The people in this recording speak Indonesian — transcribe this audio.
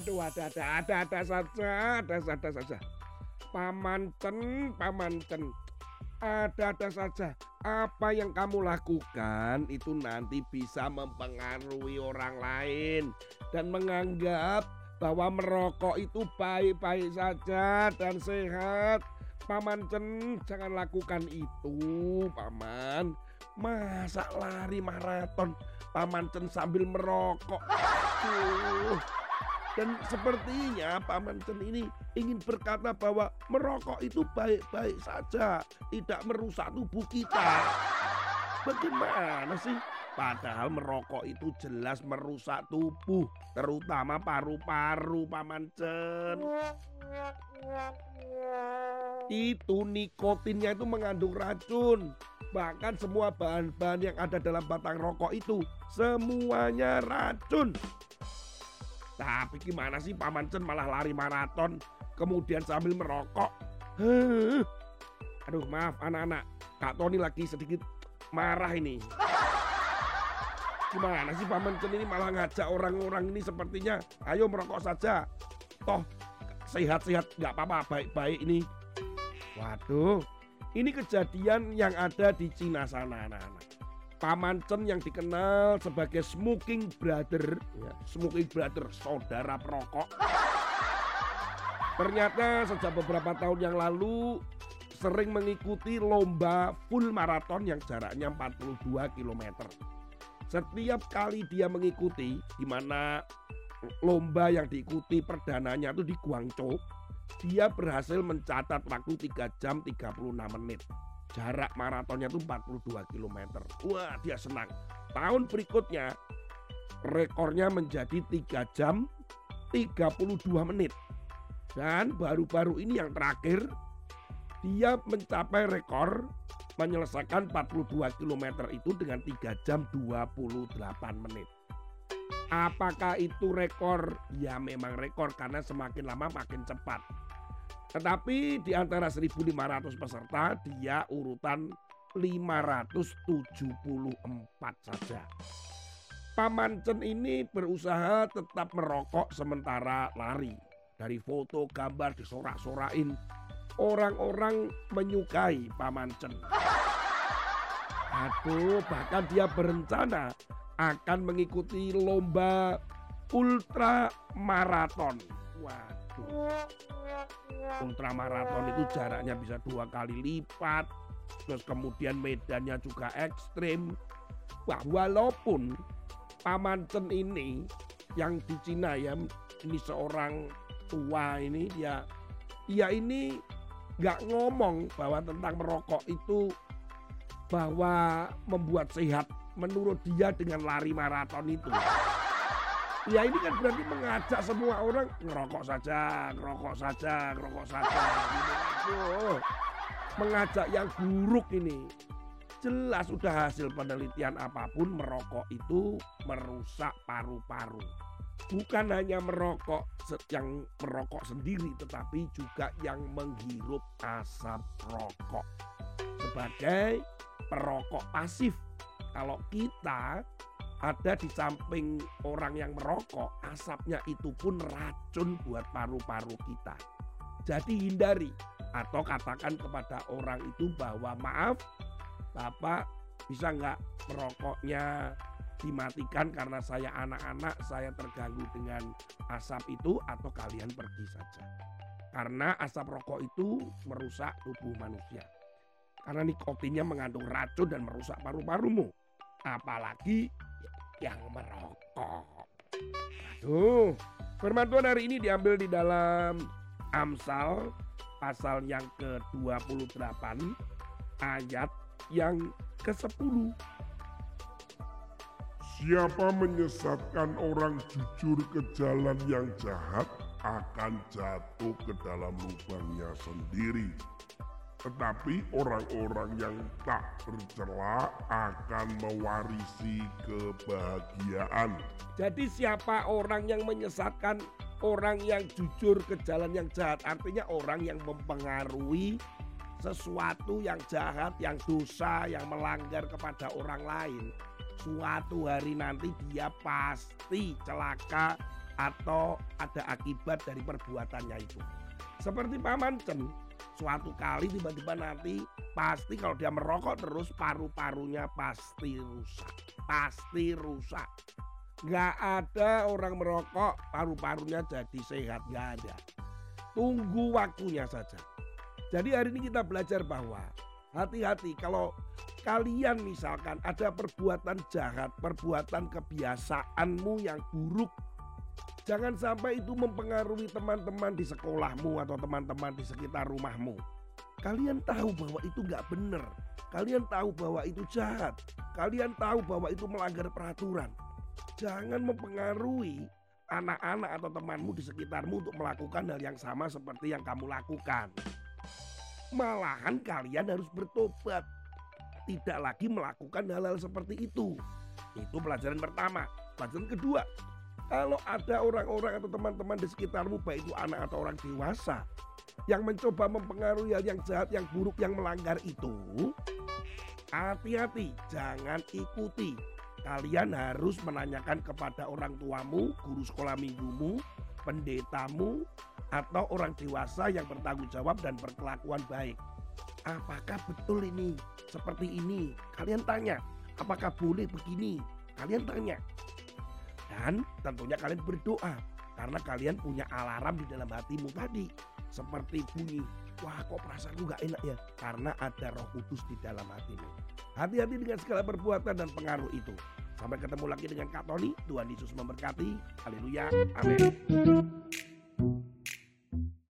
Aduh, ada, ada, ada, ada saja, ada, ada saja. Paman Cen, Paman Cen. Ada-ada saja. Apa yang kamu lakukan itu nanti bisa mempengaruhi orang lain dan menganggap bahwa merokok itu baik-baik saja dan sehat. Paman Cen, jangan lakukan itu, Paman. Masa lari maraton Paman Cen sambil merokok? Tuh. Dan sepertinya Paman Cen ini ingin berkata bahwa merokok itu baik-baik saja, tidak merusak tubuh kita. Bagaimana sih? Padahal merokok itu jelas merusak tubuh, terutama paru-paru Paman Cen. Itu nikotinnya itu mengandung racun. Bahkan semua bahan-bahan yang ada dalam batang rokok itu semuanya racun. Tapi gimana sih Paman Cen malah lari maraton kemudian sambil merokok? Aduh maaf anak-anak, Kak Tony lagi sedikit marah ini. Gimana sih Paman Cen ini malah ngajak orang-orang ini sepertinya ayo merokok saja. Toh sehat-sehat nggak apa-apa baik-baik ini. Waduh, ini kejadian yang ada di Cina sana anak-anak. Paman Chen yang dikenal sebagai smoking brother, ya, smoking brother, saudara perokok. Ternyata sejak beberapa tahun yang lalu sering mengikuti lomba full maraton yang jaraknya 42 km. Setiap kali dia mengikuti, di mana lomba yang diikuti perdananya itu di Guangzhou, dia berhasil mencatat waktu 3 jam 36 menit. Jarak maratonnya itu 42 km. Wah, dia senang. Tahun berikutnya rekornya menjadi 3 jam 32 menit. Dan baru-baru ini yang terakhir dia mencapai rekor menyelesaikan 42 km itu dengan 3 jam 28 menit. Apakah itu rekor? Ya memang rekor karena semakin lama makin cepat. Tetapi di antara 1.500 peserta dia urutan 574 saja. Paman Chen ini berusaha tetap merokok sementara lari. Dari foto gambar disorak-sorain. Orang-orang menyukai Paman Chen. Aduh, bahkan dia berencana akan mengikuti lomba ultra maraton. Waduh. Ultra maraton itu jaraknya bisa dua kali lipat. Terus kemudian medannya juga ekstrim. Wah, walaupun Paman Chen ini yang di Cina ya, ini seorang tua ini dia dia ini nggak ngomong bahwa tentang merokok itu bahwa membuat sehat menurut dia dengan lari maraton itu. Ya ini kan berarti mengajak semua orang ngerokok saja, ngerokok saja, ngerokok saja. Gitu. Mengajak yang buruk ini. Jelas sudah hasil penelitian apa pun merokok itu merusak paru-paru. Bukan hanya merokok yang merokok sendiri tetapi juga yang menghirup asap rokok. Sebagai perokok pasif. Kalau kita ada di samping orang yang merokok, asapnya itu pun racun buat paru-paru kita. Jadi hindari atau katakan kepada orang itu bahwa maaf Bapak bisa nggak merokoknya dimatikan karena saya anak-anak saya terganggu dengan asap itu atau kalian pergi saja. Karena asap rokok itu merusak tubuh manusia. Karena nikotinnya mengandung racun dan merusak paru-parumu. Apalagi yang merokok. Aduh, firman Tuhan hari ini diambil di dalam Amsal pasal yang ke-28 ayat yang ke-10. Siapa menyesatkan orang jujur ke jalan yang jahat akan jatuh ke dalam lubangnya sendiri. Tetapi orang-orang yang tak bercela akan mewarisi kebahagiaan. Jadi siapa orang yang menyesatkan orang yang jujur ke jalan yang jahat? Artinya orang yang mempengaruhi sesuatu yang jahat, yang dosa, yang melanggar kepada orang lain, suatu hari nanti dia pasti celaka atau ada akibat dari perbuatannya itu. Seperti Paman Cen, suatu kali tiba-tiba nanti pasti kalau dia merokok terus paru-parunya pasti rusak. Pasti rusak. Gak ada orang merokok paru-parunya jadi sehat, gak ada. Tunggu waktunya saja. Jadi hari ini kita belajar bahwa hati-hati kalau kalian misalkan ada perbuatan jahat, perbuatan kebiasaanmu yang buruk Jangan sampai itu mempengaruhi teman-teman di sekolahmu atau teman-teman di sekitar rumahmu. Kalian tahu bahwa itu nggak benar. Kalian tahu bahwa itu jahat. Kalian tahu bahwa itu melanggar peraturan. Jangan mempengaruhi anak-anak atau temanmu di sekitarmu untuk melakukan hal yang sama seperti yang kamu lakukan. Malahan kalian harus bertobat. Tidak lagi melakukan hal-hal seperti itu. Itu pelajaran pertama. Pelajaran kedua, kalau ada orang-orang atau teman-teman di sekitarmu, baik itu anak atau orang dewasa, yang mencoba mempengaruhi hal yang jahat, yang buruk, yang melanggar itu, hati-hati, jangan ikuti. Kalian harus menanyakan kepada orang tuamu, guru sekolah minggumu, pendetamu, atau orang dewasa yang bertanggung jawab dan berkelakuan baik. Apakah betul ini? Seperti ini? Kalian tanya. Apakah boleh begini? Kalian tanya. Dan tentunya kalian berdoa karena kalian punya alarm di dalam hatimu tadi. Seperti bunyi, wah kok perasaanku gak enak ya? Karena ada roh kudus di dalam hatimu. Hati-hati dengan segala perbuatan dan pengaruh itu. Sampai ketemu lagi dengan Kak Tony. Tuhan Yesus memberkati. Haleluya. Amin.